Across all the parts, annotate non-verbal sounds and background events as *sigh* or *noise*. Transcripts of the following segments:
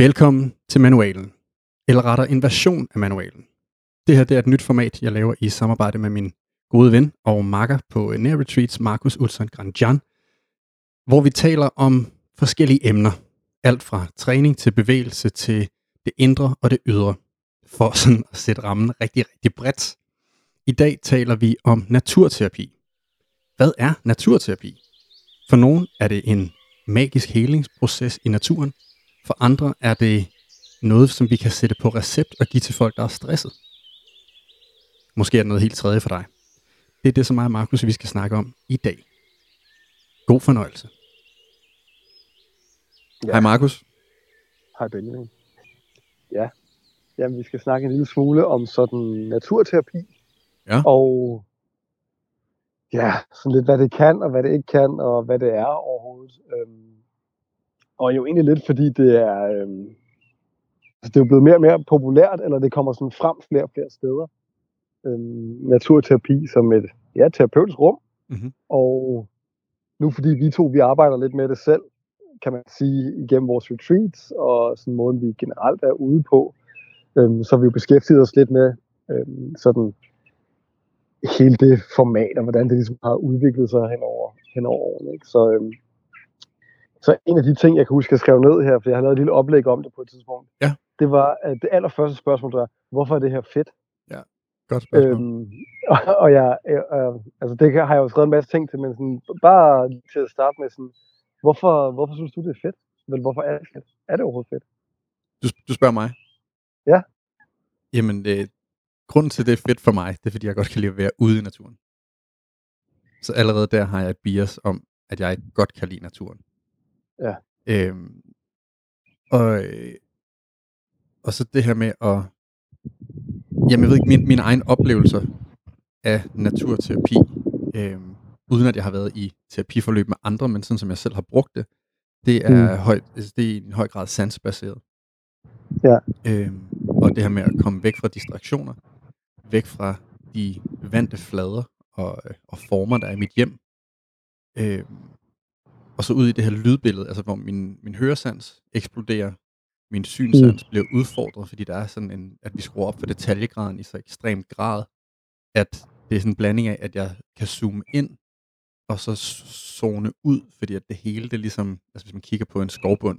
Velkommen til manualen, eller rettere en version af manualen. Det her det er et nyt format, jeg laver i samarbejde med min gode ven og makker på Nær Retreats, Markus Ulsson Grandjan, hvor vi taler om forskellige emner. Alt fra træning til bevægelse til det indre og det ydre, for sådan at sætte rammen rigtig, rigtig bredt. I dag taler vi om naturterapi. Hvad er naturterapi? For nogen er det en magisk helingsproces i naturen. For andre er det noget, som vi kan sætte på recept og give til folk, der er stresset. Måske er det noget helt tredje for dig. Det er det, som mig og Markus, vi skal snakke om i dag. God fornøjelse. Ja. Hej Markus. Hej Benjamin. Ja, Jamen, vi skal snakke en lille smule om sådan naturterapi. Ja. Og ja, sådan lidt hvad det kan, og hvad det ikke kan, og hvad det er overhovedet. Øhm, og jo egentlig lidt fordi det er, altså det er jo blevet mere og mere populært, eller det kommer sådan frem flere og flere steder. Øhm, naturterapi som et ja, terapeutisk rum. Mm-hmm. Og nu fordi vi to vi arbejder lidt med det selv, kan man sige, igennem vores retreats, og sådan måden vi generelt er ude på, øhm, så vi jo beskæftiget os lidt med øhm, sådan hele det format, og hvordan det ligesom har udviklet sig hen over, hen over årene. Ikke? Så, øhm, så en af de ting, jeg kan huske, jeg skrev ned her, for jeg har lavet et lille oplæg om det på et tidspunkt, Ja. det var, at det allerførste spørgsmål var, hvorfor er det her fedt? Godt spørgsmål. Øhm, og, *laughs* og jeg, øh, øh, altså det har jeg jo skrevet en masse ting til, men sådan, bare til at starte med sådan, hvorfor, hvorfor synes du, det er fedt? Vel, hvorfor er det fedt? Er det overhovedet fedt? Du, du spørger mig? Ja. Jamen, øh, grunden til, det er fedt for mig, det er, fordi jeg godt kan lide at være ude i naturen. Så allerede der har jeg et bias om, at jeg godt kan lide naturen. Ja. Øhm, og, øh, og så det her med at... Jamen, jeg ved ikke, min, mine egne oplevelser af naturterapi, øhm, uden at jeg har været i terapiforløb med andre, men sådan som jeg selv har brugt det, det er, mm. højt, altså, det er i en høj grad sansbaseret. Ja. Øhm, og det her med at komme væk fra distraktioner, væk fra de vante flader og, øh, og former, der er i mit hjem. Øhm, og så ud i det her lydbillede, altså hvor min, min høresans eksploderer, min synsans bliver udfordret, fordi der er sådan en, at vi skruer op for detaljegraden i så ekstrem grad, at det er sådan en blanding af, at jeg kan zoome ind, og så zone ud, fordi at det hele, det er ligesom, altså hvis man kigger på en skovbund,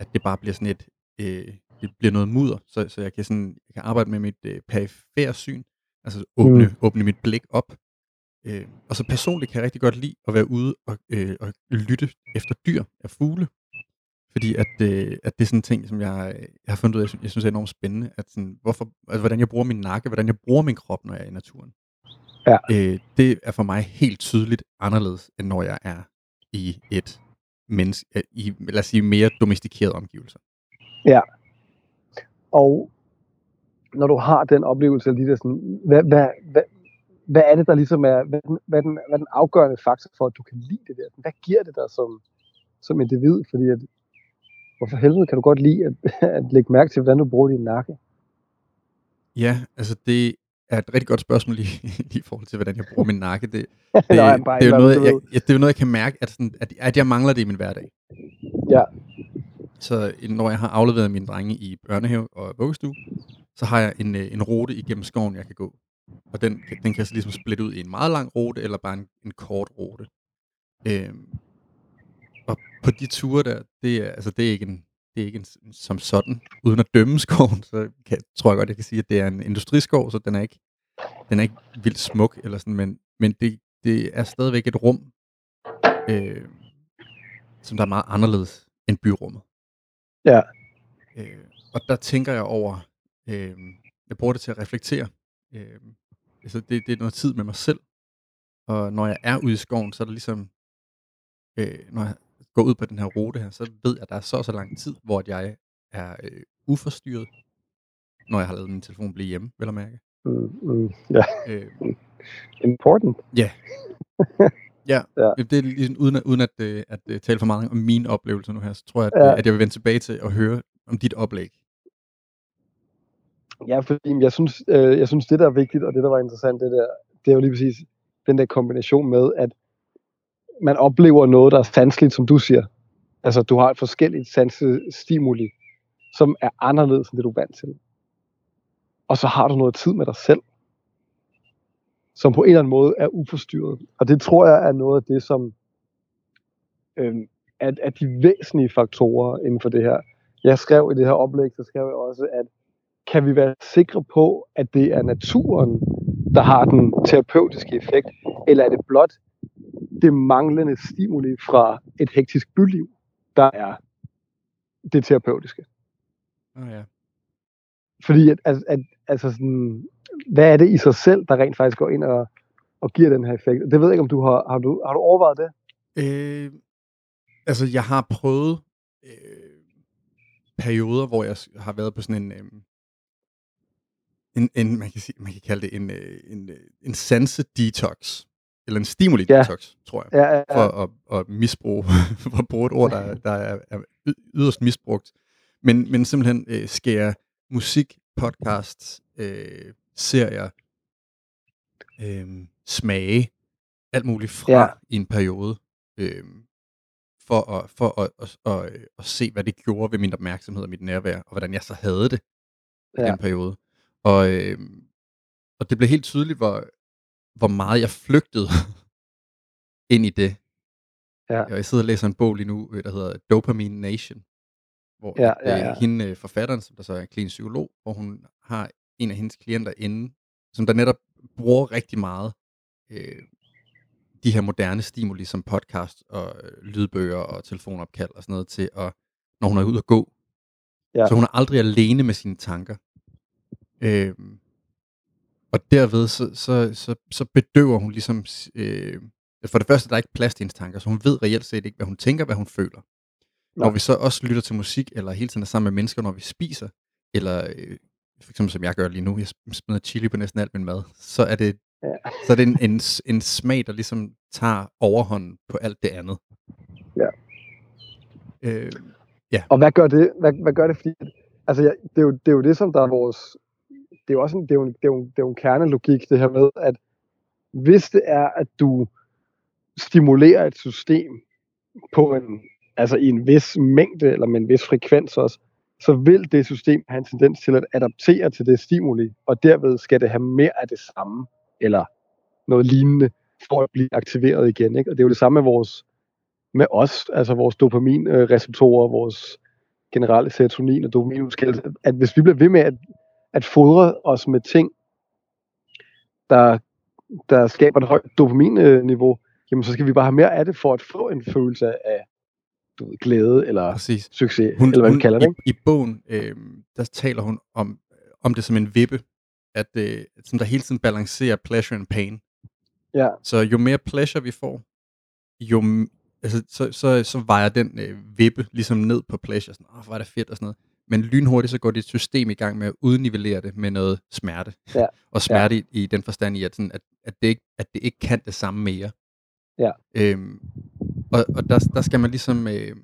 at det bare bliver sådan et, øh, det bliver noget mudder, så, så jeg kan sådan, jeg kan arbejde med mit øh, perifære syn, altså åbne, mm. åbne mit blik op. Øh, og så personligt kan jeg rigtig godt lide at være ude og, øh, og lytte efter dyr af fugle. Fordi at, øh, at det er sådan en ting, som jeg, jeg har fundet ud af, jeg synes, jeg synes er enormt spændende, at sådan, hvorfor, altså, hvordan jeg bruger min nakke, hvordan jeg bruger min krop, når jeg er i naturen. Ja. Øh, det er for mig helt tydeligt anderledes, end når jeg er i et menneske, øh, i, lad os sige, mere domestikerede omgivelser. Og når du har den oplevelse af de der sådan, hvad, hvad, hvad, hvad er det, der ligesom er, hvad, den- hvad, den, hvad den afgørende faktor for, at du kan lide det der? Hvad giver det dig som, som individ? Fordi at, hvorfor helvede kan du godt lide at, *laughs* at lægge mærke til, hvordan du bruger din nakke? Ja, altså det er et rigtig godt spørgsmål i, *laughs* i forhold til, hvordan jeg bruger min nakke. Det, *laughs* Det, det, jeg bare det, er jo noget, jeg, jeg, det er jo noget, jeg kan mærke, at, sådan, at, at jeg mangler det i min hverdag. Ja. Så når jeg har afleveret mine drenge i børnehave og vuggestue, så har jeg en, øh, en rute igennem skoven, jeg kan gå. Og den, den kan så ligesom splitte ud i en meget lang rute, eller bare en, en kort rute. Øhm, og på de ture der, det er, altså det er ikke en, det er ikke en, som sådan, uden at dømme skoven, så kan, tror jeg godt, jeg kan sige, at det er en industriskov, så den er ikke, den er ikke vildt smuk, eller sådan, men, men det, det er stadigvæk et rum, øh, som der er meget anderledes end byrummet. Ja. Øh, og der tænker jeg over, øh, jeg bruger det til at reflektere. Øh, altså det, det er noget tid med mig selv, og når jeg er ude i skoven, så er det ligesom, øh, når jeg går ud på den her rute her, så ved jeg, at der er så så lang tid, hvor jeg er øh, uforstyrret, når jeg har lavet min telefon blive hjemme, vel at mærke. Mm, mm, ja, Øh, *laughs* important. Ja. *laughs* ja. Ja. Det er ligesom, uden at, uden at, øh, at, at tale for meget om mine oplevelser nu her, så tror jeg, at, Ja. ja. at jeg vil vende tilbage til at høre om dit oplæg. Ja, fordi jeg synes, øh, jeg synes, det der er vigtigt, og det der var interessant, det der, det er jo lige præcis den der kombination med, at man oplever noget, der er sanseligt, som du siger. Altså, du har et forskelligt sansestimuli som er anderledes end det, du er vant til. Og så har du noget tid med dig selv, som på en eller anden måde er uforstyrret. Og det tror jeg er noget af det, som øh, er, er de væsentlige faktorer inden for det her. Jeg skrev i det her oplæg, så skrev jeg også, at kan vi være sikre på, at det er naturen, der har den terapeutiske effekt, eller er det blot det manglende stimuli fra et hektisk byliv, der er det terapeutiske? Oh, ja. Fordi at, at, at, altså sådan, hvad er det i sig selv, der rent faktisk går ind og, og giver den her effekt? Det ved jeg ikke, om du har, har, du, har du overvejet det? Øh, altså, jeg har prøvet øh, perioder, hvor jeg har været på sådan en, øh, en, en man, kan sige, man kan kalde det en, øh, en, øh, en sanse-detox, eller en stimuli-detox, ja. tror jeg, ja, ja, ja. for at, at misbruge, *laughs* for at bruge et ord, der, der er, er yderst misbrugt. Men, men simpelthen øh, skære musik, podcasts, øh, serier, øh, smage, alt muligt fra ja. i en periode, øh, for, at, for at, at, at, at, at se, hvad det gjorde ved min opmærksomhed og mit nærvær, og hvordan jeg så havde det i ja. den periode. Og, øh, og det blev helt tydeligt, hvor, hvor meget jeg flygtede *laughs* ind i det. Ja. Jeg sidder og læser en bog lige nu, øh, der hedder Dopamine Nation, hvor ja, ja, ja. Øh, hende, øh, forfatteren, som der så er en klinisk psykolog, hvor hun har en af hendes klienter inde, som der netop bruger rigtig meget øh, de her moderne stimuli som podcast og lydbøger og telefonopkald og sådan noget til at, når hun er ude at gå. Ja. Så hun er aldrig alene med sine tanker. Øh, og derved så, så, så, så bedøver hun ligesom, øh, for det første, der er ikke plads til hendes tanker, så hun ved reelt set ikke, hvad hun tænker, hvad hun føler. Nej. Når vi så også lytter til musik, eller hele tiden er sammen med mennesker, når vi spiser, eller øh, for eksempel som jeg gør lige nu, jeg smider chili på næsten alt min mad, så er det, ja. så er det en, en, en smag, der ligesom tager overhånden på alt det andet. Ja. Øh, ja. Og hvad gør det? Hvad, hvad gør det? Fordi, altså, ja, det, er jo, det er jo det, som der er vores... Det er jo også en, det er jo, det er jo, det er jo en kernelogik, det her med, at hvis det er, at du stimulerer et system på en, altså i en vis mængde, eller med en vis frekvens også, så vil det system have en tendens til at adaptere til det stimuli, og derved skal det have mere af det samme, eller noget lignende, for at blive aktiveret igen. Ikke? Og det er jo det samme med vores med os, altså vores dopaminreceptorer, vores generelle serotonin og dopaminudskillelse, at hvis vi bliver ved med at, at fodre os med ting, der, der skaber et højt dopaminniveau, jamen så skal vi bare have mere af det for at få en følelse af du ved, glæde eller Præcis. succes, hun, eller hvad hun, man kalder det. I, I bogen, øh, der taler hun om, om det som en vippe, at øh, som der hele tiden balancerer pleasure and pain. Ja. Så jo mere pleasure vi får, jo altså, så, så, så vejer den øh, vippe ligesom ned på pleasure. Sådan, oh, hvor er det fedt og sådan noget. Men lynhurtigt så går dit system i gang med at udnivellere det med noget smerte. Ja. *laughs* og smerte ja. i, i den forstand i, at, sådan, at, at, det ikke, at det ikke kan det samme mere. Ja. Øhm, og og der, der skal man ligesom, øh,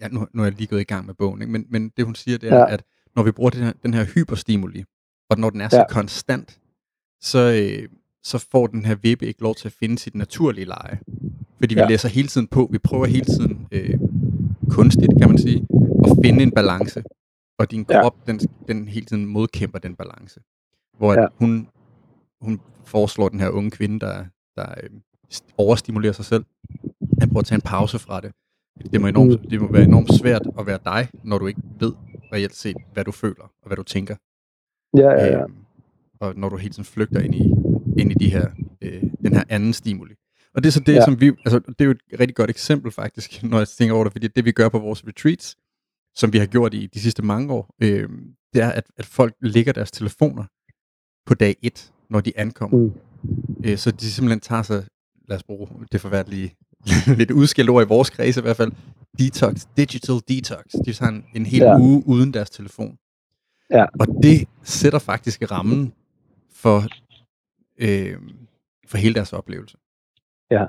ja, nu, nu er jeg lige gået i gang med bogen, ikke? Men, men det hun siger, det er, ja. at når vi bruger den her, den her hyperstimuli, og når den er så ja. konstant, så, øh, så får den her vippe ikke lov til at finde sit naturlige leje. Fordi vi ja. læser hele tiden på, vi prøver hele tiden øh, kunstigt, kan man sige, at finde en balance. Og din krop, ja. den, den hele tiden modkæmper den balance. Hvor ja. hun, hun foreslår den her unge kvinde, der, der øh, overstimulere sig selv, at prøve at tage en pause fra det. Det må, enormt, mm. det må være enormt svært at være dig, når du ikke ved reelt set, hvad du føler og hvad du tænker. Ja, ja, ja. Øh, og når du hele tiden flygter ind i, ind i de her, øh, den her anden stimuli. Og det er så det, ja. som vi, altså det er jo et rigtig godt eksempel faktisk, *laughs* når jeg tænker over det, fordi det vi gør på vores retreats, som vi har gjort i de sidste mange år, øh, det er, at, at folk lægger deres telefoner på dag 1, når de ankommer. Mm. Øh, så de simpelthen tager sig lad os bruge det forværdelige, *laughs* lidt udskilt ord i vores kreds i hvert fald, detox, digital detox. De tager en, en hel ja. uge uden deres telefon. Ja. Og det sætter faktisk rammen for, øh, for hele deres oplevelse. Ja.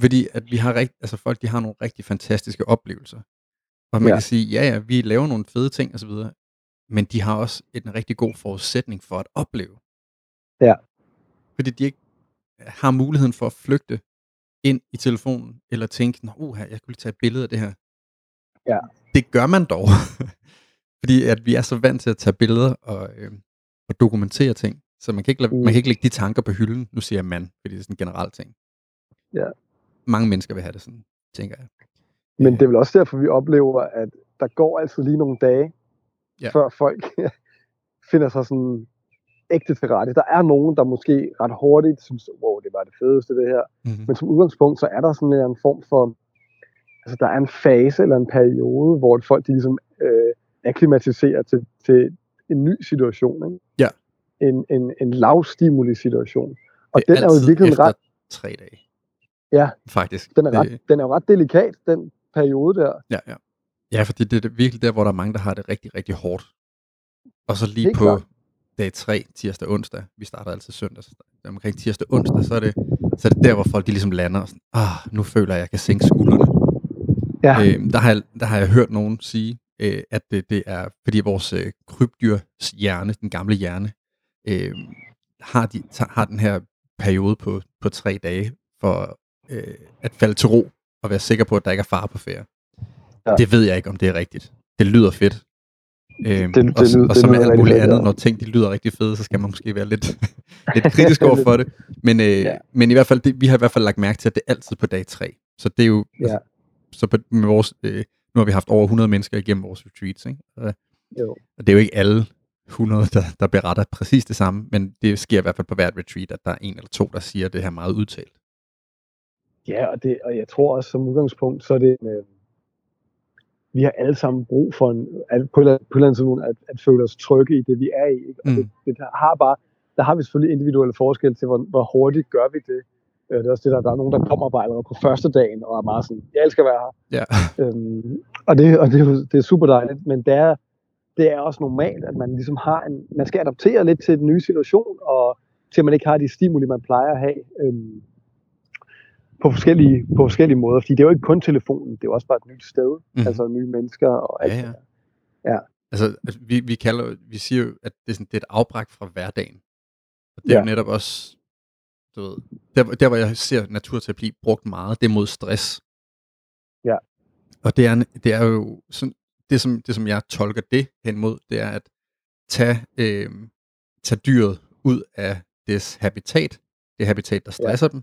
Fordi at vi har rigt, altså folk, de har nogle rigtig fantastiske oplevelser. Og man ja. kan sige, ja ja, vi laver nogle fede ting osv., men de har også en rigtig god forudsætning for at opleve. Ja. Fordi de ikke har muligheden for at flygte ind i telefonen, eller tænke, uh, jeg kunne lige tage et billede af det her. Ja. Det gør man dog. *laughs* fordi at vi er så vant til at tage billeder og, øh, og dokumentere ting, så man kan, ikke, lade, Mm. man kan ikke lægge de tanker på hylden. Nu siger jeg mand, fordi det er sådan en generel ting. Ja. Mange mennesker vil have det sådan, tænker jeg. Men det er vel også derfor, vi oplever, at der går altid lige nogle dage, Ja. før folk *laughs* finder sig sådan ægte til rette. Der er nogen, der måske ret hurtigt synes, wow, det var det fedeste det her. Mm-hmm. Men som udgangspunkt, så er der sådan en form for, altså der er en fase eller en periode, hvor folk de ligesom øh, akklimatiserer til, til en ny situation. Ikke? Ja. En, en, en lavstimuli situation. Og Det den er jo efter ret, tre dage. Ja. Faktisk. den er, Det- ret, den er jo ret delikat, den periode der. Ja, ja. Ja, fordi det er virkelig der, hvor der er mange, der har det rigtig, rigtig hårdt. Og så lige på klart. dag 3, tirsdag onsdag, vi starter altid søndag, så omkring tirsdag onsdag, så er det, så er det der, hvor folk de ligesom lander og sådan, ah, nu føler jeg, at jeg kan sænke skuldrene. Ja. Øh, der, har jeg, der har jeg hørt nogen sige, øh, at det, det er, fordi vores øh, krybdyrs hjerne, den gamle hjerne, øh, har, de, har den her periode på, på tre dage for øh, at falde til ro og være sikker på, at der ikke er fare på færre. Ja. Det ved jeg ikke, om det er rigtigt. Det lyder fedt. Øhm, Det- det og, og som med alt muligt andet, når ting de lyder rigtig fede, så skal man måske være lidt, *laughs* lidt kritisk over for det. Men, øh. Ja. men i hvert fald, det, vi har i hvert fald lagt mærke til, at det er altid på dag 3. Så det er jo, Ja. altså, så på, med vores, øh, nu har vi haft over 100 mennesker igennem vores retreats, ikke? Og, Jo. og det er jo ikke alle 100, der, der beretter præcis det samme, men det sker i hvert fald på hvert retreat, at der er en eller to, der siger det her meget udtalt. Ja, og, det, og jeg tror også som udgangspunkt, så er det, øh, vi har alle sammen brug for en, at, på, et på et eller andet tidspunkt at, at føle os trygge i det, vi er i. Ikke? Og Mm. det, det der har bare, der har vi selvfølgelig individuelle forskelle til, hvor, hvor hurtigt gør vi det. Øh, Det er også det, der, der er nogen, der kommer bare allerede på første dagen, og er meget sådan, jeg elsker at være her. Ja. *laughs* Øhm, og det, og det, er, det er super dejligt, men det er, det er også normalt, at man ligesom har en, man skal adaptere lidt til den nye situation, og til at man ikke har de stimuli, man plejer at have øhm, på, forskellige, på forskellige måder. Fordi det er jo ikke kun telefonen, det er jo også bare et nyt sted, mm. altså nye mennesker og alt Ja, ja. der. Ja. Altså, altså vi, vi, kalder, vi siger jo, at det er, sådan, det er et afbræk fra hverdagen. Og det er ja. jo netop også, du ved, der, der hvor jeg ser naturterapi brugt meget, det er mod stress. Ja. Og det er, det er jo sådan, det som, det som jeg tolker det hen mod, det er at tage, øh, tage dyret ud af dets habitat, det habitat, der stresser ja. dem,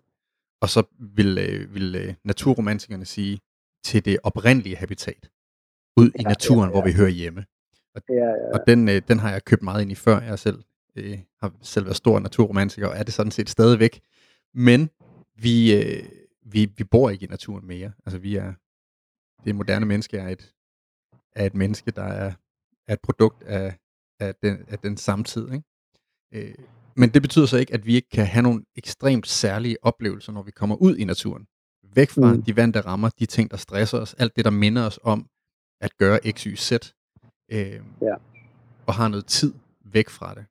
og så vil, øh, vil øh, naturromantikerne sige, til det oprindelige habitat, ud i Ja, naturen, ja, ja. hvor vi hører hjemme. Ja, ja. Og den, øh, den har jeg købt meget ind i før. Jeg selv øh, har selv været stor naturromantiker, og er det sådan set stadigvæk. Men vi, øh, vi, vi bor ikke i naturen mere. Altså vi er, det moderne menneske er et, er et menneske, der er, er et produkt af, af, den, af den samtid. Ikke? Øh, men det betyder så ikke, at vi ikke kan have nogle ekstremt særlige oplevelser, når vi kommer ud i naturen. Væk fra mm. De vante rammer, de ting, der stresser os, alt det, der minder os om at gøre x, y, z. Øh, Ja. og har noget tid væk fra det.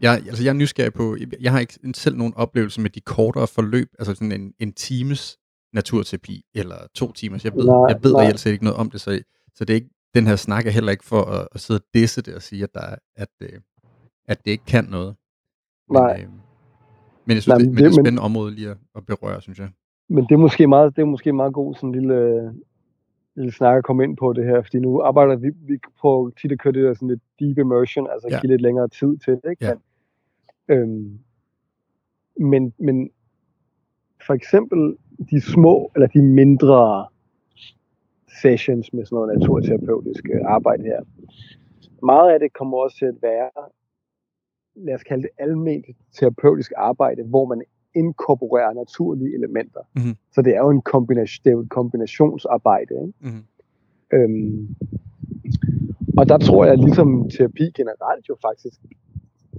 Jeg, altså jeg er nysgerrig på, jeg har ikke selv nogen oplevelse med de kortere forløb, altså sådan en, en times naturterapi, eller to timers. Jeg ved, Nej, jeg ved nej. reelt set ikke noget om det, så, så det er ikke, den her snak er heller ikke for at, at sidde og disse det og sige, at, der, er- at, øh, at det ikke kan noget. Men, Nej. Øh, men jeg synes, Nej, det, men men det er et det- men- spændende område lige at, at berøre, synes jeg. Men det er måske meget, det er måske meget god sådan en lille, øh, lille snak at komme ind på det her, fordi nu arbejder vi, vi på tit at køre det der sådan lidt deep immersion, altså Ja. give lidt længere tid til det, ikke? Ja. Men, øhm, men, men for eksempel de små, eller de mindre sessions med sådan noget naturterapeutisk arbejde her, meget af det kommer også til at være, lad os kalde det alment terapeutisk arbejde, hvor man inkorporerer naturlige elementer. Mhm. Så det er jo en kombination, det er jo et kombinationsarbejde. Ikke? Mm-hmm. Øhm, og der tror jeg, ligesom terapi generelt jo faktisk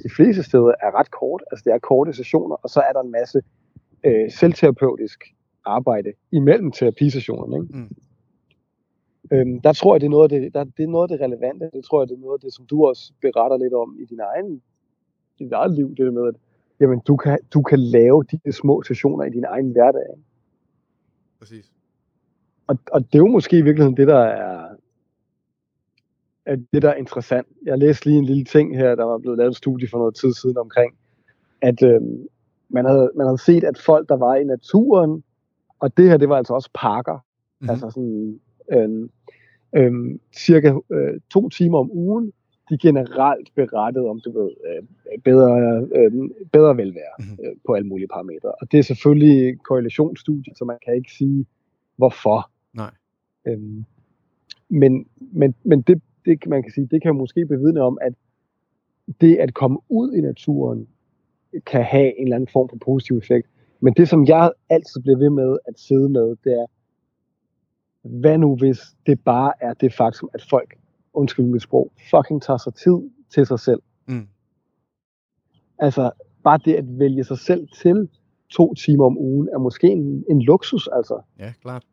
de fleste steder er ret kort. Altså det er korte sessioner, og så er der en masse øh, selvterapeutisk arbejde imellem terapisessionerne. Ikke? Mm. Øhm, der tror jeg, det er, noget af det, der, det er noget af det relevante. Det tror jeg, det er noget af det, som du også beretter lidt om i din egen, i dit eget liv. Det der med, at jamen, du, kan, du kan lave de små sessioner i din egen hverdag. Præcis. Og, og det er jo måske i virkeligheden det, der er, er det, der er interessant. Jeg læste lige en lille ting her, der var blevet lavet et studie for noget tid siden omkring, at øhm, man, havde, man havde set, at folk, der var i naturen, og det her, det var altså også parker, Mhm. mm-hmm. altså sådan, øhm, øhm, cirka øh, to timer om ugen, de generelt berettede om, du ved, øh, bedre, øh, bedre velvære Mhm. øh, på alle mulige parametre. Og det er selvfølgelig korrelationsstudier, så man kan ikke sige, hvorfor. Nej. Øhm, men men, men det, det, kan man kan sige, det kan måske bevidne om, at det at komme ud i naturen kan have en eller anden form for positiv effekt. Men det, som jeg altid bliver ved med at sidde med, det er, hvad nu hvis det bare er det faktum, at folk, undskyld mit sprog, fucking tager sig tid til sig selv. Mm. Altså, bare det at vælge sig selv til to timer om ugen, er måske en, en luksus, altså. Ja, klart.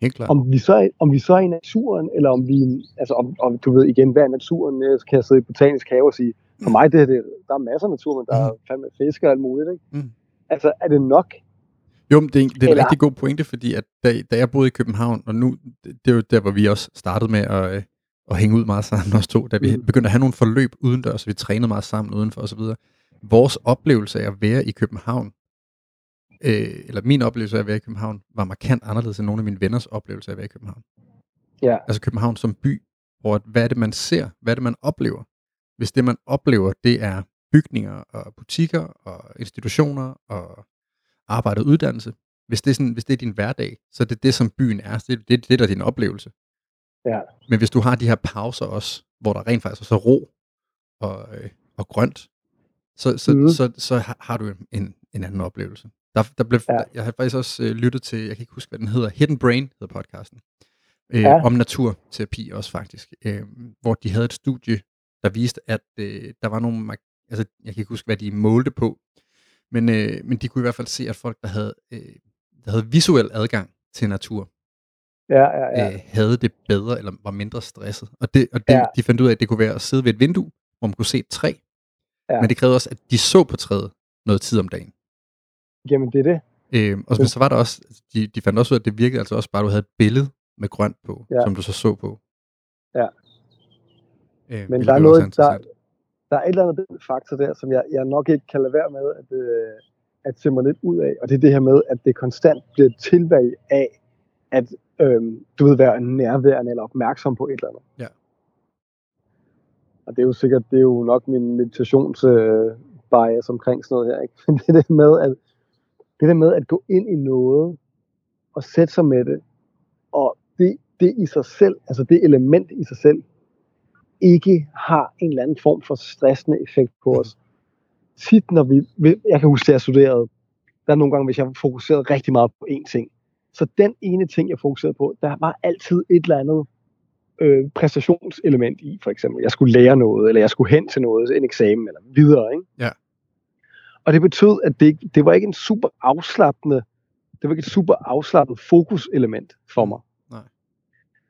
Helt klart. Om vi, så om vi så er i naturen, eller om vi, altså om, om du ved igen, hvad er naturen? Kan jeg sidde i botanisk have og sige, for mig, det, her, det, der er masser af natur, men der er fandme fisk og alt muligt, ikke? Mm. Altså, er det nok? Jo, men det er, en- det er en Eller- rigtig god pointe, fordi at da, da jeg boede i København, og nu, det, det er jo der, hvor vi også startede med at, at hænge ud meget sammen, os to, da vi Mm. begyndte at have nogle forløb udendørs, og vi trænede meget sammen udenfor osv. Vores oplevelse af at være i København, øh, eller min oplevelse af at være i København, var markant anderledes end nogle af mine venners oplevelse af at være i København. Ja. Altså København som by, hvor hvad er det, man ser? Hvad er det, man oplever? Hvis det, man oplever, det er bygninger og butikker og institutioner og arbejde og uddannelse, hvis det, er sådan, hvis det er din hverdag, så er det det, som byen er. Så Det, det, det der er din oplevelse. Ja. Men hvis du har de her pauser også, hvor der rent faktisk er ro og, øh, og grønt, så, så, mm. så, så, har, har du en, en anden oplevelse. Der, der blev, Ja. Jeg har faktisk også øh, lyttet til, jeg kan ikke huske, hvad den hedder, Hidden Brain hedder podcasten, øh, Ja. om naturterapi også faktisk, øh, hvor de havde et studie, der viste, at øh, der var nogle, altså jeg kan ikke huske, hvad de målte på, men, øh, men de kunne i hvert fald se, at folk, der havde, øh, der havde visuel adgang til natur, Ja, ja, ja. øh, havde det bedre, eller var mindre stresset. Og, det, og det, Ja. de fandt ud af, at det kunne være at sidde ved et vindue, hvor man kunne se et træ, Ja. men det krævede også, at de så på træet noget tid om dagen. Jamen, det er det. Øh, og Men- så var der også, de, de fandt også ud af, at det virkede altså også bare, at du havde et billede med grønt på, Ja. som du så så på. Ja. Øh, Men der er noget, der, der er et eller andet faktor der, som jeg, jeg nok ikke kan lade være med at, øh, at se mig lidt ud af, og det er det her med, at det konstant bliver et tilvalg af, at øhm, du ved, være nærværende eller opmærksom på et eller andet. Ja. Og det er jo sikkert, det er jo nok min meditations øh, bias omkring sådan noget her, ikke? *laughs* Men det der med at, det der med at gå ind i noget, og sætte sig med det, og det, det i sig selv, altså det element i sig selv, ikke har en eller anden form for stressende effekt på os. Tit når vi, jeg kan huske, at jeg studerede, der er nogle gange, hvis jeg fokuserede rigtig meget på én ting, så den ene ting, jeg fokuserede på, der var altid et eller andet øh, præstationselement i, for eksempel. Jeg skulle lære noget, eller jeg skulle hen til noget, en eksamen, eller videre, ikke? Ja. Og det betød, at det, det var ikke en super afslappende, det var ikke et super afslappet fokuselement for mig. Nej.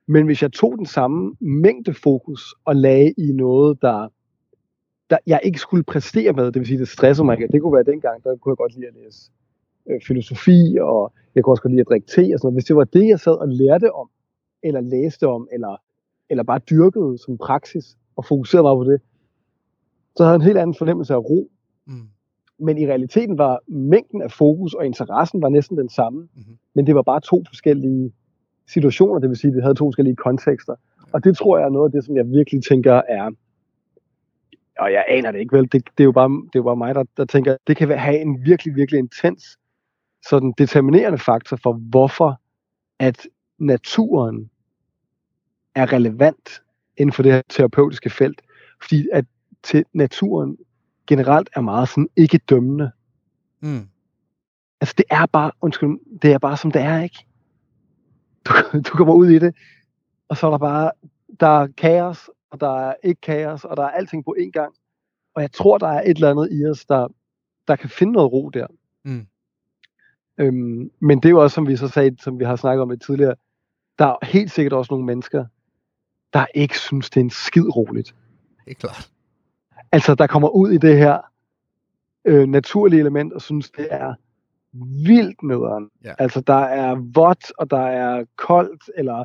Men hvis jeg tog den samme mængde fokus og lagde i noget, der, der jeg ikke skulle præstere med, det vil sige, det stressede mig ikke. Det kunne være dengang, der kunne jeg godt lide at læse øh, filosofi, og jeg kunne også godt lide at drikke te og sådan noget. Hvis det var det, jeg sad og lærte om, eller læste om, eller, eller bare dyrkede som praksis, og fokuserede meget på det, så havde jeg en helt anden fornemmelse af ro. Mm. Men i realiteten var mængden af fokus og interessen var næsten den samme, Mhm. men det var bare to forskellige situationer, det vil sige, at det havde to forskellige kontekster. Og det tror jeg er noget af det, som jeg virkelig tænker er, og jeg aner det ikke vel, det, det er jo bare, det er jo bare mig, der, der tænker, det kan have en virkelig, virkelig intens, sådan determinerende faktor for, hvorfor at naturen er relevant inden for det her terapeutiske felt. Fordi at til naturen generelt er meget sådan ikke dømmende. Mm. Altså det er bare, undskyld, det er bare som det er, ikke? Du, du kommer ud i det, og så er der bare, der er kaos, og der er ikke kaos, og der er alting på én gang. Og jeg tror, der er et eller andet i os, der, der kan finde noget ro der. Mm. Øhm, men det er jo også, som vi så sagde, som vi har snakket om lidt tidligere, der er helt sikkert også nogle mennesker, der ikke synes, det er en skid roligt. Det er klart. Altså, der kommer ud i det her øh, naturlige element, og synes, det er vildt nederen. Ja. Altså, der er vådt, og der er koldt, eller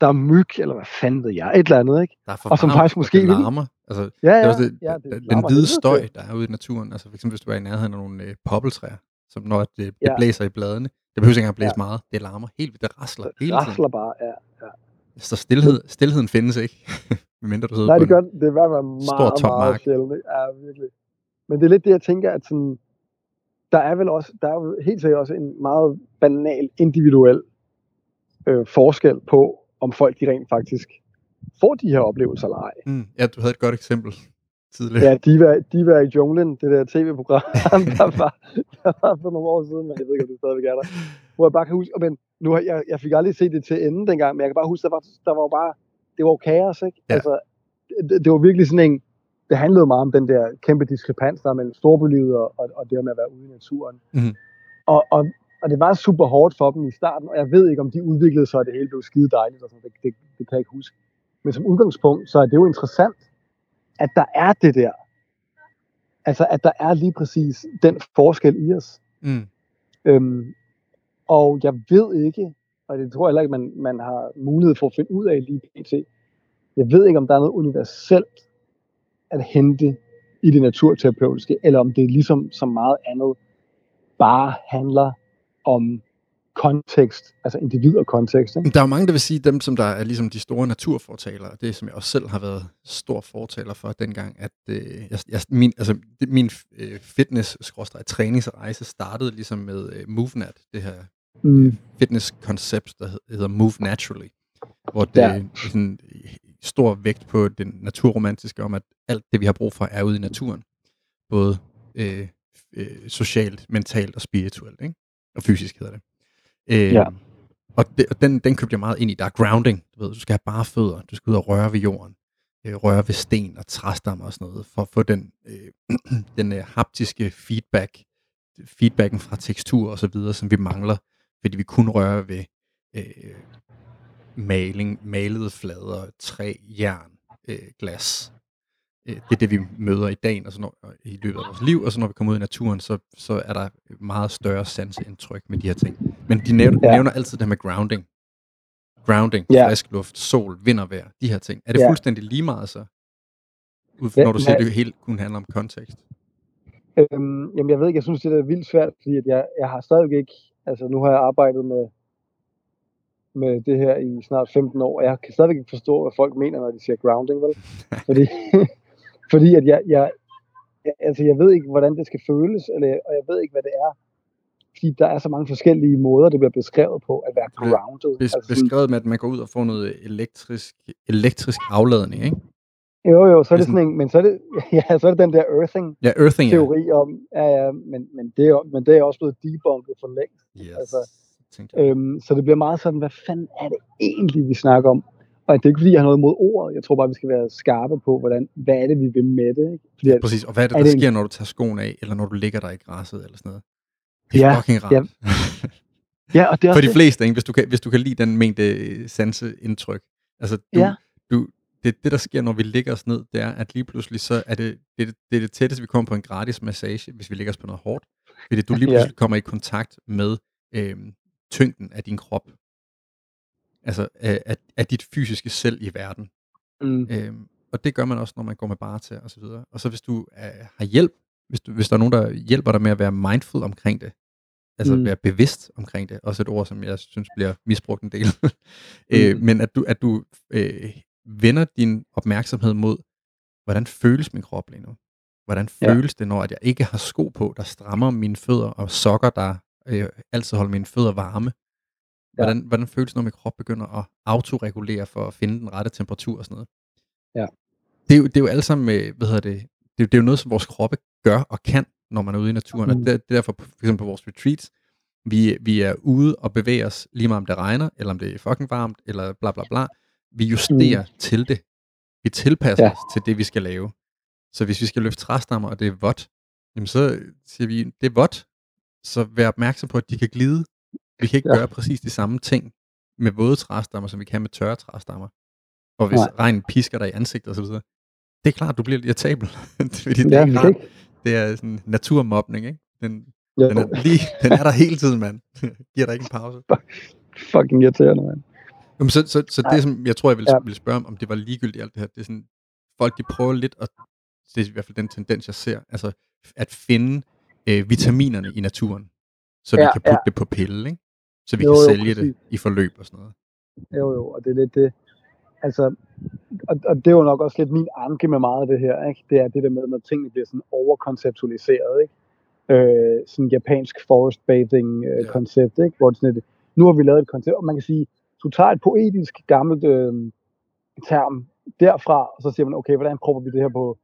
der er myg, eller hvad fanden ved jeg, et eller andet, ikke? Der er for Og som varmt, faktisk og måske det vil- larmer. Altså, Ja, det er ja, også det, ja, den, det den larmer hvide helvede støj, der er ude i naturen, altså for eksempel hvis du er i nærheden af nogle øh, poppeltræer, som når det, det Ja. blæser i bladene, det behøver ikke engang at blæse Ja. meget, det larmer helt vildt, det rasler hele tiden. rasler bare, ja. ja. Så stillhed, stillheden findes ikke, *laughs* medmindre du sidder Nej, det gør det. Det er i hvert fald meget, meget mark. sjældent. Ja, virkelig. Men det er lidt det, jeg tænker, at sådan, der er vel også, der er jo helt sikkert også en meget banal, individuel øh, forskel på, om folk de rent faktisk får de her oplevelser eller ej. Mm, ja, du havde et godt eksempel tidligere. Ja, Diva, Diva i junglen, det der tv-program, *laughs* der var, der var for nogle år siden, men jeg ved ikke, om det stadigvæk er der. Hvor jeg bare kan huske, men nu har jeg, jeg fik aldrig set det til ende dengang, men jeg kan bare huske, der var, der var bare, det var jo kaos, ikke? Ja. Altså, det, det, var virkelig sådan en, det handlede meget om den der kæmpe diskrepans, der er mellem storbylivet og, og, og det med at være ude i naturen. Mhm. Og, og, og det var super hårdt for dem i starten, og jeg ved ikke, om de udviklede sig, og det hele blev skide dejligt, og sådan, det, det, det kan jeg ikke huske. Men som udgangspunkt, så er det jo interessant, at der er det der. Altså, at der er lige præcis den forskel i os. Mm. Øhm, og jeg ved ikke, og det tror jeg heller ikke, man, man har mulighed for at finde ud af lige pt. Jeg ved ikke, om der er noget universelt at hente i det naturterapeutiske, eller om det ligesom så meget andet bare handler om kontekst, altså individ og kontekst. Ikke? Der er jo mange, der vil sige, dem som der er ligesom de store naturfortalere, det som jeg også selv har været stor fortaler for dengang, at øh, jeg, jeg, min, altså, det, min øh, fitness-træningsrejse startede ligesom med øh, MoveNat, det her Mm. fitness-koncept, der hed- hedder Move Naturally, hvor det Ja. er sådan stor vægt på den naturromantiske om, at alt det, vi har brug for, er ude i naturen. Både øh, øh, socialt, mentalt og spirituelt, ikke? og fysisk hedder det. Øh, Ja. Øhm, og, det, og den, den købte jeg meget ind i. Der er grounding. Du, ved, du skal have bare fødder. Du skal ud og røre ved jorden. Øh, røre ved sten og træstammer og sådan noget, for at få den, øh, *clears throat* den øh, haptiske feedback, feedbacken fra tekstur og så videre, som vi mangler, fordi vi kun rører ved øh, maling, malede flader, træ, jern, øh, glas. Øh, det er det, vi møder i dagen, og så når, og i løbet af vores liv, og så når vi kommer ud i naturen, så, så er der meget større sanseindtryk med de her ting. Men de nævner, Ja. nævner altid det her med grounding. Grounding, Ja. frisk luft, sol, vind og vejr, de her ting. Er det Ja. fuldstændig lige meget så? Ud, når du siger, at det helt kun handler om kontekst. Øhm, jamen, jeg ved ikke, jeg synes, det er vildt svært, fordi at jeg, jeg har stadigvæk ikke, altså nu har jeg arbejdet med, med det her i snart 15 år, og jeg kan stadigvæk ikke forstå, hvad folk mener, når de siger grounding, vel? *laughs* Fordi, fordi at jeg, jeg, altså jeg ved ikke, hvordan det skal føles, eller, og jeg ved ikke, hvad det er. Fordi der er så mange forskellige måder, det bliver beskrevet på, at være grounded. Bes, altså, beskrevet med, at man går ud og får noget elektrisk, elektrisk afladning, ikke? jo, jo, så er det det sådan en, men så er det, *laughs* ja, så er det den der earthing, Ja, earthing, ja. teori om, ja, ja, men, men, det er, men det er også blevet debunket for længst. Yes. altså. Øhm, så det bliver meget sådan, hvad fanden er det egentlig, vi snakker om? Og det er ikke, fordi jeg har noget mod ordet. Jeg tror bare, vi skal være skarpe på, hvordan, hvad er det, vi vil med det. Ikke? Fordi, Præcis, og hvad er det, er der det en- sker, når du tager skoen af, eller når du ligger der i græsset, eller sådan noget? Det er Ja, fucking rart. ja. ja, og det er For de fleste, ikke? Hvis, du kan, hvis du kan lide den mængde øh, sanseindtryk. Altså, du, Ja. du, det, det, der sker, når vi ligger os ned, det er, at lige pludselig, så er det det, det, det, er det tætteste, vi kommer på en gratis massage, hvis vi ligger os på noget hårdt. Fordi du lige Ja. pludselig kommer i kontakt med øhm, tyngden af din krop. Altså, af, af, af dit fysiske selv i verden. Mm, Øhm, og det gør man også, når man går med bare til og så videre. Og så hvis du øh, har hjælp, hvis, du, hvis der er nogen, der hjælper dig med at være mindful omkring det, altså Mm. være bevidst omkring det, også et ord, som jeg synes bliver misbrugt en del, *laughs* øh, Mm. men at du, at du øh, vender din opmærksomhed mod, hvordan føles min krop lige nu? Hvordan Ja. føles det, når at jeg ikke har sko på, der strammer mine fødder, og sokker, der øh, altid holder mine fødder varme? Hvordan, ja. hvordan føles det, når min krop begynder at autoregulere for at finde den rette temperatur og sådan noget? Ja. Det er jo, det er jo alle sammen, øh, hvad hedder det, det, er jo- det er jo noget, som vores kroppe gør og kan, når man er ude i naturen. Mm. Og det, det er derfor, for eksempel på vores retreats, vi, vi er ude og bevæger os, lige meget om det regner, eller om det er fucking varmt, eller bla bla bla. Vi justerer mm. til det. Vi tilpasser. Ja. os til det, vi skal lave. Så hvis vi skal løfte træstammer, og det er vådt, jamen så siger vi, det er vådt, så vær opmærksom på, at de kan glide. Vi kan ikke ja. Gøre præcis de samme ting med våde træstammer, som vi kan med tørre træstammer. Og hvis Nej. regnen pisker dig i ansigtet videre, det er klart, du bliver irritabel. *laughs* Fordi det, ja, er vi ikke. det er sådan naturmobning, ikke? Den, Ja, den, er lige, den er der hele tiden, mand. *laughs* Giver dig ikke en pause. fucking irriterende, mand. Jamen, så, så, så det, som jeg tror, jeg ville, Ja. ville spørge om, om det var ligegyldigt alt det her, det er sådan, folk de prøver lidt at, det er i hvert fald den tendens, jeg ser, altså at finde øh, vitaminerne i naturen, så vi Ja, kan putte ja. det på pille, ikke? Så vi Jo, kan jo, sælge det præcis. i forløb og sådan noget. Jo, jo, og det er lidt det. altså, og, og det er jo nok også lidt min anke med meget af det her, ikke? det er det der med, når tingene bliver sådan overkonceptualiseret, ikke? Øh, sådan japansk forest bathing øh, koncept, ikke? hvor det sådan et, nu har vi lavet et koncept, og man kan sige, du tager et poetisk gammelt øh, term derfra, og så siger man, okay, hvordan prøver vi det her på,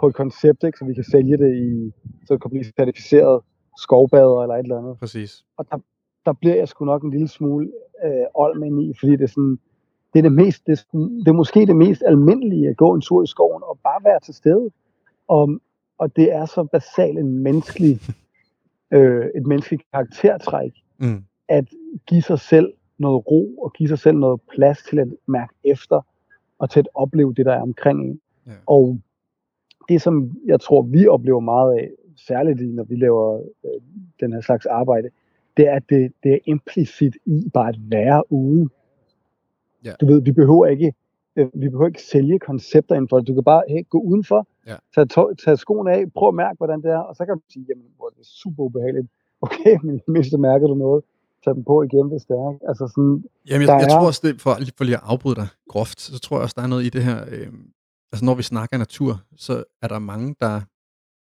på et koncept, ikke? så vi kan sælge det i, så det kan blive certificeret skovbader eller et eller andet. Præcis. Og der, der bliver jeg sgu nok en lille smule øh, old med i, fordi det er sådan, det er, det, mest, det, er, det er måske det mest almindelige at gå en tur i skoven og bare være til stede. Og, og det er så basalt en menneskelig, *laughs* øh, et menneskeligt karaktertræk, mm. at give sig selv noget ro og give sig selv noget plads til at mærke efter og til at opleve det, der er omkring en. Ja. Og det, som jeg tror, vi oplever meget af, særligt når vi laver øh, den her slags arbejde, det er, at det, det er implicit i bare at være ude. Ja. Du ved, vi behøver ikke øh, vi behøver ikke sælge koncepter inden for det. Du kan bare hey, gå udenfor, ja. tage, to, tage skoene af, prøv at mærke, hvordan det er, og så kan du sige, jamen, hvor det er super ubehageligt. Okay, *laughs* men i mindste mærker du noget. Tag dem på igen, hvis det er. Altså sådan, jamen, jeg, jeg er... tror også, det, for, for lige at afbryde dig groft, så tror jeg også, der er noget i det her, øh, altså når vi snakker natur, så er der mange, der,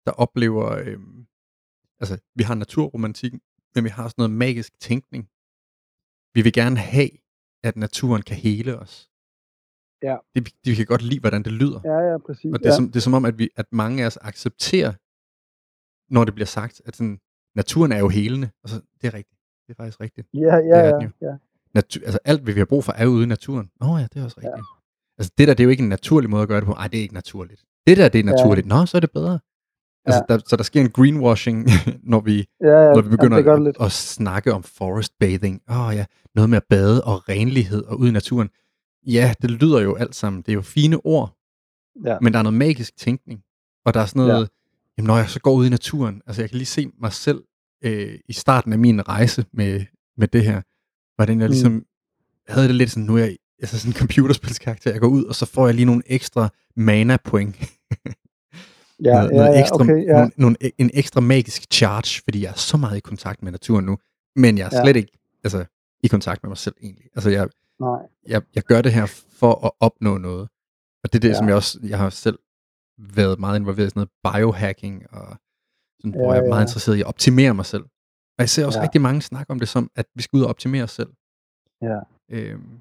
der oplever, øh, altså vi har naturromantik, men vi har sådan noget magisk tænkning. Vi vil gerne have, at naturen kan hele os. Ja. Det, vi kan godt lide, hvordan det lyder. Ja, ja, præcis. Og det er, ja. som, det er som om, at, vi, at mange af os accepterer, når det bliver sagt, at sådan, naturen er jo helende. Og så, det er rigtigt. Det er faktisk rigtigt. Ja, ja, det er ja. ja. Natu- altså alt, hvad vi har brug for, er ude i naturen. Åh oh, ja, det er også rigtigt. Ja. Altså det der, det er jo ikke en naturlig måde at gøre det på. Nej, det er ikke naturligt. Det der, det er naturligt. Ja. Nå, så er det bedre. Altså, ja. der, så der sker en greenwashing, *laughs* når vi, ja, ja, når vi begynder ja, at, at snakke om forest bathing. Åh oh, ja, noget med at bade og renlighed og ud i naturen. Ja, det lyder jo alt sammen. Det er jo fine ord. Ja. Men der er noget magisk tænkning. Og der er sådan noget, ja. jamen når jeg så går ud i naturen, altså jeg kan lige se mig selv øh, i starten af min rejse med, med det her, hvordan jeg ligesom mm. havde det lidt sådan, nu er jeg altså sådan en computerspilskarakter, jeg går ud, og så får jeg lige nogle ekstra mana point. *laughs* ja, noget, ja, noget ekstra, okay, ja. nogle, nogle, en ekstra magisk charge, fordi jeg er så meget i kontakt med naturen nu, men jeg er slet ja. ikke altså, i kontakt med mig selv egentlig. Altså jeg, Nej. Jeg, jeg gør det her for at opnå noget. Og det er det, ja. som jeg også, jeg har selv været meget involveret i sådan noget biohacking, og sådan, ja, hvor jeg er meget ja. interesseret i at optimere mig selv. Og jeg ser også ja. rigtig mange snakke om det som, at vi skal ud og optimere os selv. Ja. Øhm,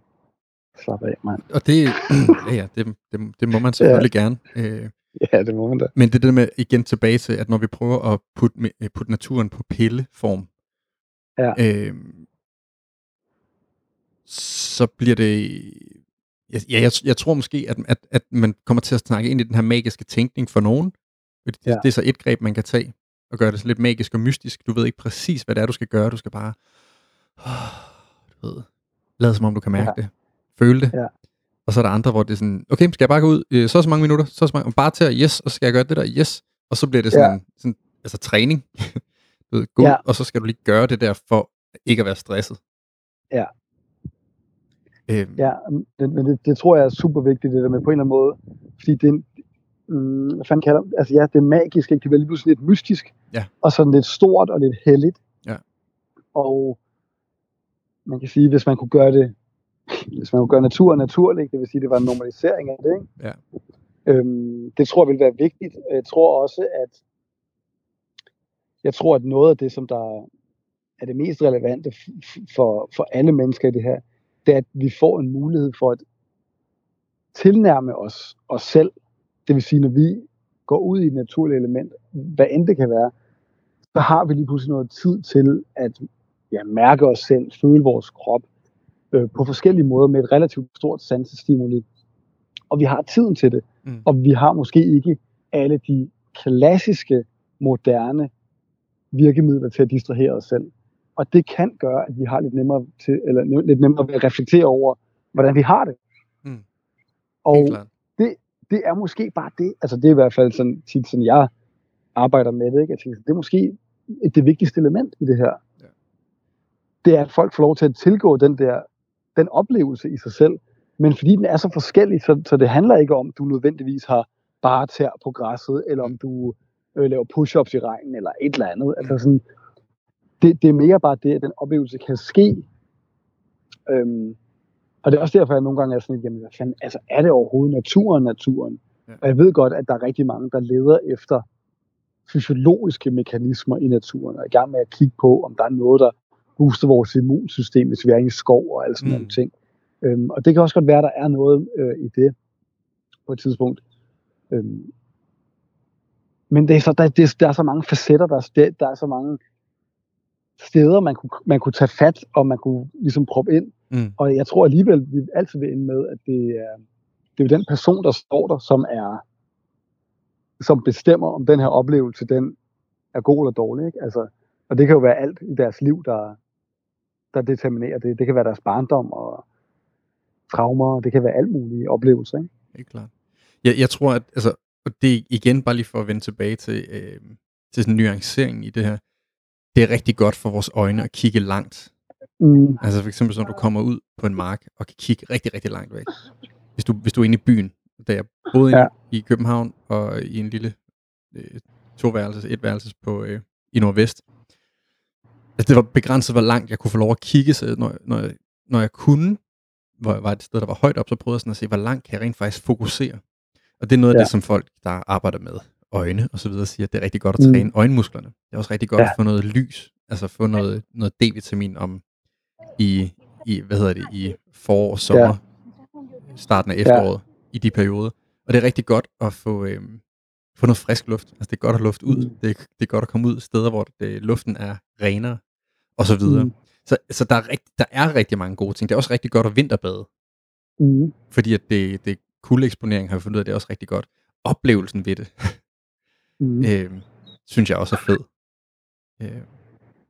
Slap af, mand. Og det, *clears throat* ja, ja, det, det, det må man selvfølgelig ja. gerne. Øh, *laughs* ja, det må man da. Men det er det med, igen tilbage til, at når vi prøver at putte, putte naturen på pilleform, ja. øh, så bliver det... Ja, jeg, jeg tror måske, at, at, at man kommer til at snakke ind i den her magiske tænkning for nogen. Det, ja. det er så et greb, man kan tage og gøre det så lidt magisk og mystisk. Du ved ikke præcis, hvad det er, du skal gøre. Du skal bare... *sighs* Du ved, lade som om, du kan mærke ja. det. Føle det. Ja. Og så er der andre, hvor det er sådan, okay, skal jeg bare gå ud, øh, så så mange minutter, så så mange, bare til at, yes, og så skal jeg gøre det der, yes. Og så bliver det sådan, ja. sådan altså træning. *laughs* du ved, gå ja. og så skal du lige gøre det der, for ikke at være stresset. Ja, Øhm. Ja, det, men det, det tror jeg er super vigtigt, det der med på en eller anden måde, fordi det, mm, hvad fanden kalder altså ja, det er magisk, ikke? det bliver lige pludselig lidt mystisk, ja. og sådan lidt stort og lidt heldigt. Ja. Og man kan sige, hvis man kunne gøre det, hvis man gøre natur naturligt, det vil sige, det var en normalisering af det, ikke? Ja. Øhm, det tror jeg vil være vigtigt. Jeg tror også, at jeg tror, at noget af det, som der er det mest relevante for, for alle mennesker i det her, det er, at vi får en mulighed for at tilnærme os os selv. Det vil sige, når vi går ud i et naturligt element, hvad end det kan være, så har vi lige pludselig noget tid til at ja, mærke os selv, føle vores krop øh, på forskellige måder med et relativt stort sansestimuli. Og vi har tiden til det. Mm. Og vi har måske ikke alle de klassiske, moderne virkemidler til at distrahere os selv. Og det kan gøre, at vi har lidt nemmere, til, eller lidt nemmere ved at reflektere over, hvordan vi har det. Mm. Og det, det er måske bare det, altså det er i hvert fald sådan, tit sådan, jeg arbejder med det, ikke? Jeg tænker, det er måske det vigtigste element i det her. Ja. Det er, at folk får lov til at tilgå den der, den oplevelse i sig selv, men fordi den er så forskellig, så, så det handler ikke om, at du nødvendigvis har bare tær på græsset, eller om du øh, laver push-ups i regnen, eller et eller andet. Altså mm. Altså sådan, det, det er mere bare det, at den oplevelse kan ske øhm, og det er også derfor, jeg nogle gange er sådan, jamen, hvad fanden, altså, er det overhovedet naturen, naturen? Ja. Og jeg ved godt, at der er rigtig mange, der leder efter fysiologiske mekanismer i naturen, og er i gang med at kigge på, om der er noget, der booster vores immunsystem, hvis vi er i en skov og alle sådan mm. nogle ting. Øhm, og det kan også godt være, at der er noget øh, i det på et tidspunkt. Øhm, men det er så, der, det, der er så mange facetter, der, er, der er så mange steder, man kunne, man kunne tage fat, og man kunne ligesom proppe ind. Mm. Og jeg tror alligevel, vi altid vil ende med, at det er, det er den person, der står der, som er som bestemmer, om den her oplevelse, den er god eller dårlig. Ikke? Altså, og det kan jo være alt i deres liv, der, der determinerer det. Det kan være deres barndom og traumer, det kan være alt mulige oplevelser. Ikke? Helt klart. Jeg, jeg tror, at altså, og det er igen bare lige for at vende tilbage til, øh, til sådan en nuancering i det her. Det er rigtig godt for vores øjne at kigge langt. Mm. Altså for eksempel, når du kommer ud på en mark og kan kigge rigtig, rigtig langt væk. Hvis du, hvis du er inde i byen, da jeg boede ja. i København og i en lille øh, toværelses, et værelses på, øh, i Nordvest. Altså det var begrænset, hvor langt jeg kunne få lov at kigge, så når, når, jeg, når jeg kunne, hvor jeg var et sted, der var højt op, så prøvede jeg sådan at se, hvor langt kan jeg rent faktisk fokusere. Og det er noget af ja. det, som folk, der arbejder med øjne og så videre, siger, at det er rigtig godt at mm. træne mm. øjenmusklerne. Det er også rigtig godt ja. at få noget lys, altså få noget, noget D-vitamin om i, i, hvad hedder det, i forår, sommer, ja. starten af efteråret, ja. i de perioder. Og det er rigtig godt at få, øh, få noget frisk luft. Altså det er godt at luft ud. Mm. Det, er, det er godt at komme ud steder, hvor det, luften er renere, og så videre. Mm. Så, så der, er rigt, der er rigtig mange gode ting. Det er også rigtig godt at vinterbade. Mm. Fordi at det, det kuldeeksponering har vi fundet ud af, det er også rigtig godt. Oplevelsen ved det, *laughs* mm. øh, synes jeg også er fed. Øh,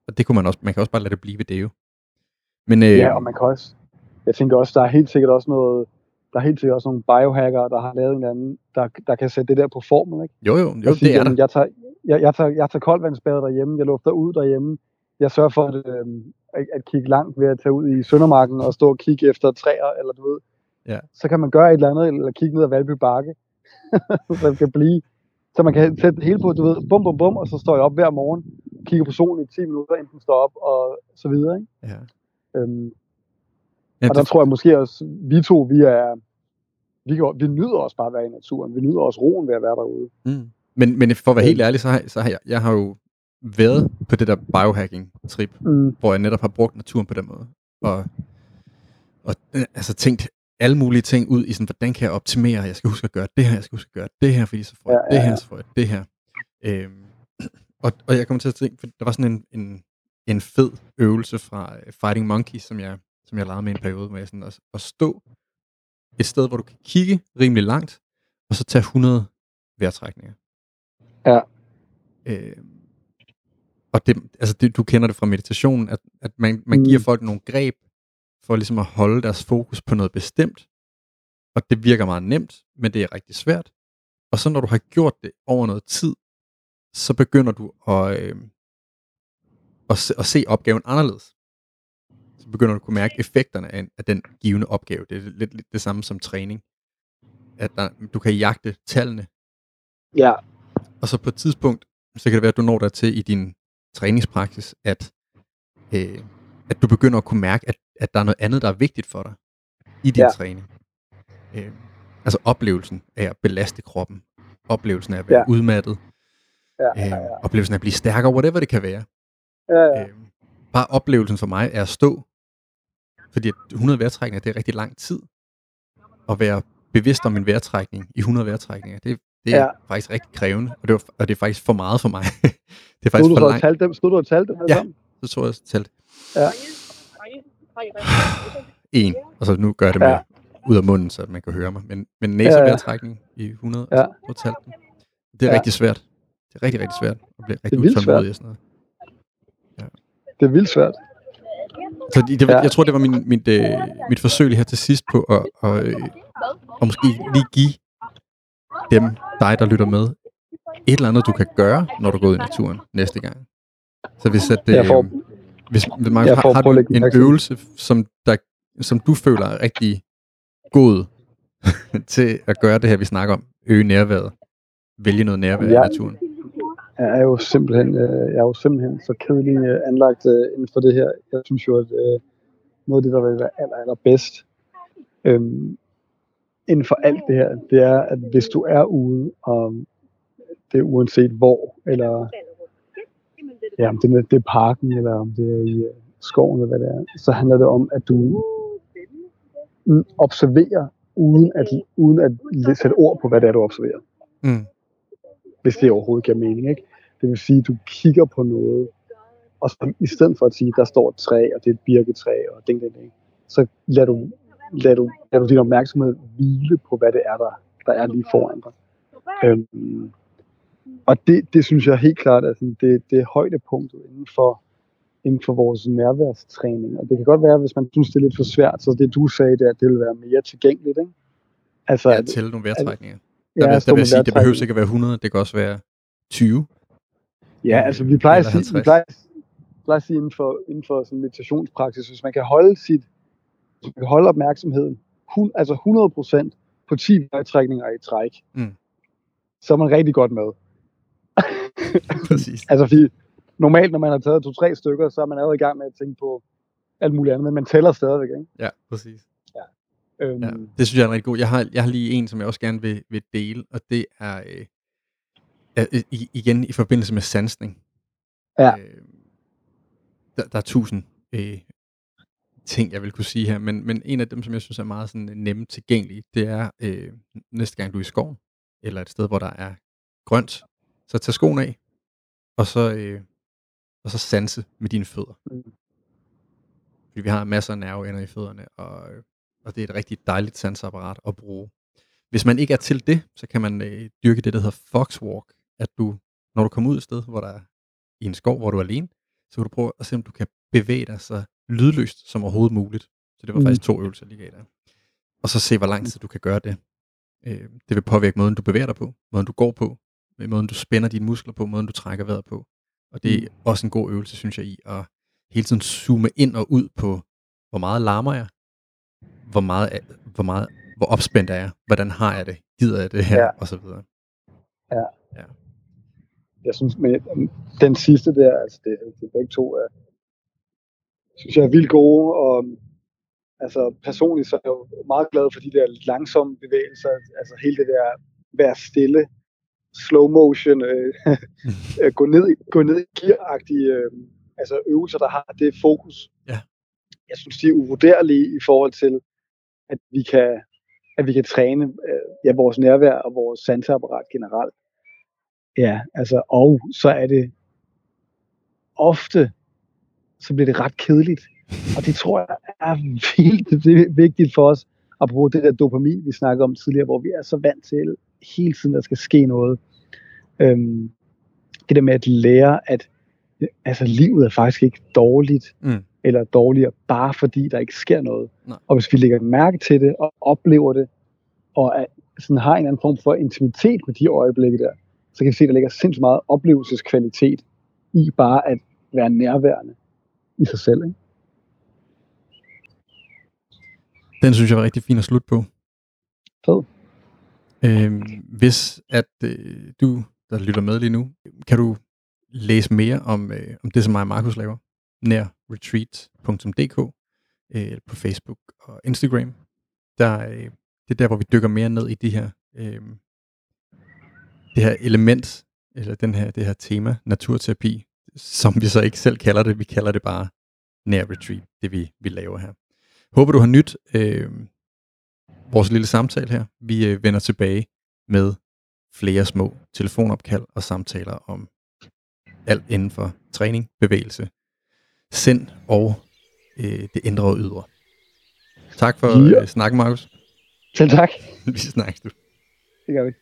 og det kunne man også, man kan også bare lade det blive ved det jo. Men, øh, ja, og man kan også, jeg tænker også, der er helt sikkert også noget, der er helt sikkert også nogle biohacker, der har lavet en anden, der, der kan sætte det der på formel, ikke? Jo, jo, jo siger, det er der. Jeg tager, jeg, jeg, tager, jeg tager koldvandsbader derhjemme, jeg lufter ud derhjemme, jeg sørger for at, øh, at, at kigge langt ved at tage ud i Søndermarken og stå og kigge efter træer, eller du ved, ja. så kan man gøre et eller andet, eller kigge ned ad Valby Bakke, *laughs* så det kan blive, så man kan sætte det hele på, du ved, bum, bum, bum, og så står jeg op hver morgen, kigger på solen i 10 minutter, inden den står op, og så videre, ikke? Ja. Øhm, ja, og der det... tror jeg måske også, vi to, vi er, vi, vi nyder også bare at være i naturen, vi nyder også roen ved at være derude. Mm. Men, men for at være helt ærlig, så har, så har jeg, jeg har jo været på det der biohacking-trip, mm. hvor jeg netop har brugt naturen på den måde. Og, og øh, altså tænkt, alle mulige ting ud i sådan, hvordan kan jeg optimere, jeg skal huske at gøre det her, jeg skal huske at gøre det her, fordi så får jeg ja, det her, så får jeg det her. Øhm, og, og jeg kommer til at tænke, for der var sådan en, en, en fed øvelse fra uh, Fighting Monkeys, som jeg, som jeg lavede med en periode, hvor jeg sådan at, at stå et sted, hvor du kan kigge rimelig langt, og så tage 100 vejrtrækninger. Ja. Øhm, og det, altså det, du kender det fra meditationen, at, at man, man mm. giver folk nogle greb, for ligesom at holde deres fokus på noget bestemt. Og det virker meget nemt, men det er rigtig svært. Og så når du har gjort det over noget tid, så begynder du at, øh, at, se, at se opgaven anderledes. Så begynder du at kunne mærke effekterne af, af den givende opgave. Det er lidt, lidt det samme som træning. At der, du kan jagte tallene. Ja. Og så på et tidspunkt, så kan det være, at du når der til i din træningspraksis, at, øh, at du begynder at kunne mærke, at at der er noget andet, der er vigtigt for dig i din ja. træning. Øh, altså oplevelsen af at belaste kroppen, oplevelsen af at være ja. udmattet, ja, ja, ja. Øh, oplevelsen af at blive stærkere, whatever det kan være. Ja, ja. Øh, bare oplevelsen for mig er at stå, fordi 100 vejrtrækninger, det er rigtig lang tid. At være bevidst om en vejrtrækning i 100 vejrtrækninger, det, det er ja. faktisk rigtig krævende, og det, var, og det er faktisk for meget for mig. *laughs* det er faktisk for langt. Dem, stod du og talte dem Ja, så tror jeg, jeg talte. Ja. *sighs* En, og så nu gør jeg det med ja. ud af munden, så man kan høre mig. Men, men næsevejrtrækning ja, ja. i 100, ja. så talte den. Det er ja. rigtig svært. Det er rigtig, rigtig svært at blive rigtig utålmodig og sådan noget. Ja. Det er vildt svært. Så det, det, ja. jeg tror, det var min, mit, øh, mit forsøg her til sidst på at, og, øh, at måske lige give dem, dig der lytter med, et eller andet, du kan gøre, når du går ud i naturen næste gang. Så hvis at, øh, får, hvis, hvis man, har, har du en øvelse, som, der, som du føler er rigtig god *laughs* til at gøre det her, vi snakker om, øge nærværet, vælge noget nærvær ja. i naturen? Jeg er jo simpelthen, øh, jeg er jo simpelthen så kedelig anlagt øh, inden for det her. Jeg synes jo, at øh, noget af det, der vil være aller, aller bedst, øhm, inden for alt det her, det er, at hvis du er ude, og det er uanset hvor, eller ja, om det er, det er parken, eller om det er i øh, skoven, eller hvad det er, så handler det om, at du observerer, uden at, uden at sætte ord på, hvad det er, du observerer. Mm. Hvis det overhovedet giver mening, ikke? Det vil sige, at du kigger på noget, og så, i stedet for at sige, der står et træ, og det er et birketræ, og ding, ding, ding, så lader du, lader du, lader du din opmærksomhed hvile på, hvad det er, der, der er lige foran dig. Øhm, og det, det synes jeg helt klart er sådan, det, det er højdepunktet inden for, inden for vores nærværstræning. Og det kan godt være, hvis man synes, det er lidt for svært, så det du sagde, det er, at det vil være mere tilgængeligt. Ikke? Altså, ja, til nogle vejrtrækninger. Der, ja, vil, der vil jeg sige, det behøver ikke at være 100, det kan også være 20. Ja, altså vi plejer, at sige, vi plejer, plejer at sige inden for, inden for sådan meditationspraksis, hvis man kan holde sit, man kan holde opmærksomheden, hun, altså 100% på 10 vejrtrækninger i træk, mm. så er man rigtig godt med. *laughs* Præcis. altså fordi, normalt når man har taget to-tre stykker, så er man allerede i gang med at tænke på alt muligt andet, men man tæller stadigvæk, ikke? Ja, præcis. Ja. Øhm, ja, det synes jeg er rigtig god. Jeg har, jeg har lige en, som jeg også gerne vil, vil dele, og det er øh, øh, igen i forbindelse med sansning. Ja. Øh, der, der er tusind øh, ting, jeg vil kunne sige her, men, men en af dem, som jeg synes er meget sådan nemme tilgængelige, det er øh, næste gang du er i skoven, eller et sted, hvor der er grønt, så tag skoen af, og så, øh, og så sanse med dine fødder. Mm. Fordi vi har masser af nerveender i fødderne, og, og det er et rigtig dejligt sansapparat at bruge. Hvis man ikke er til det, så kan man øh, dyrke det, der hedder foxwalk, at du, når du kommer ud et sted, hvor der er i en skov, hvor du er alene, så kan du prøve at se, om du kan bevæge dig så lydløst som overhovedet muligt. Så det var mm. faktisk to øvelser, lige gav dig. Og så se, hvor lang tid du kan gøre det. Øh, det vil påvirke måden, du bevæger dig på, måden du går på, måden du spænder dine muskler på, måden du trækker vejret på. Og det er mm. også en god øvelse, synes jeg, i at hele tiden zoome ind og ud på, hvor meget larmer jeg, hvor meget, hvor meget, hvor opspændt er jeg, hvordan har jeg det, gider jeg det her, ja. og så videre. Ja. ja. Jeg synes, med den sidste der, altså det, det begge to er, synes jeg er vildt gode, og altså personligt så er jeg jo meget glad for de der langsomme bevægelser, altså hele det der være stille, slow motion, øh, *laughs* gå, ned, gå ned i gear-agtige øh, altså øvelser, der har det fokus. Ja. Jeg synes, de er uvurderlige i forhold til, at vi kan, at vi kan træne øh, ja, vores nærvær og vores sanseapparat generelt. Ja, altså, og så er det ofte, så bliver det ret kedeligt. Og det tror jeg er vildt vigtigt for os, apropos det der dopamin, vi snakkede om tidligere, hvor vi er så vant til hele tiden, der skal ske noget. Øhm, det der med at lære, at altså, livet er faktisk ikke dårligt, mm. eller dårligere, bare fordi der ikke sker noget. Nej. Og hvis vi lægger mærke til det, og oplever det, og er, sådan har en eller anden form for intimitet med de øjeblikke der, så kan vi se, at der ligger sindssygt meget oplevelseskvalitet i bare at være nærværende i sig selv. Ikke? Den synes jeg var rigtig fin at slutte på. Fed. Øhm, hvis at øh, du, der lytter med lige nu, kan du læse mere om, øh, om det, som mig og Markus laver, nær retreat.dk øh, på Facebook og Instagram. Der, øh, det er der, hvor vi dykker mere ned i de her, øh, det her element, eller den her, det her tema, naturterapi, som vi så ikke selv kalder det. Vi kalder det bare nær retreat, det vi, vi laver her. Håber du har nyt øh, vores lille samtale her. Vi øh, vender tilbage med flere små telefonopkald og samtaler om alt inden for træning, bevægelse, sind og øh, det indre og ydre. Tak for ja. øh, snakken, Markus. Selv tak. *laughs* vi snakkes du. Det gør vi.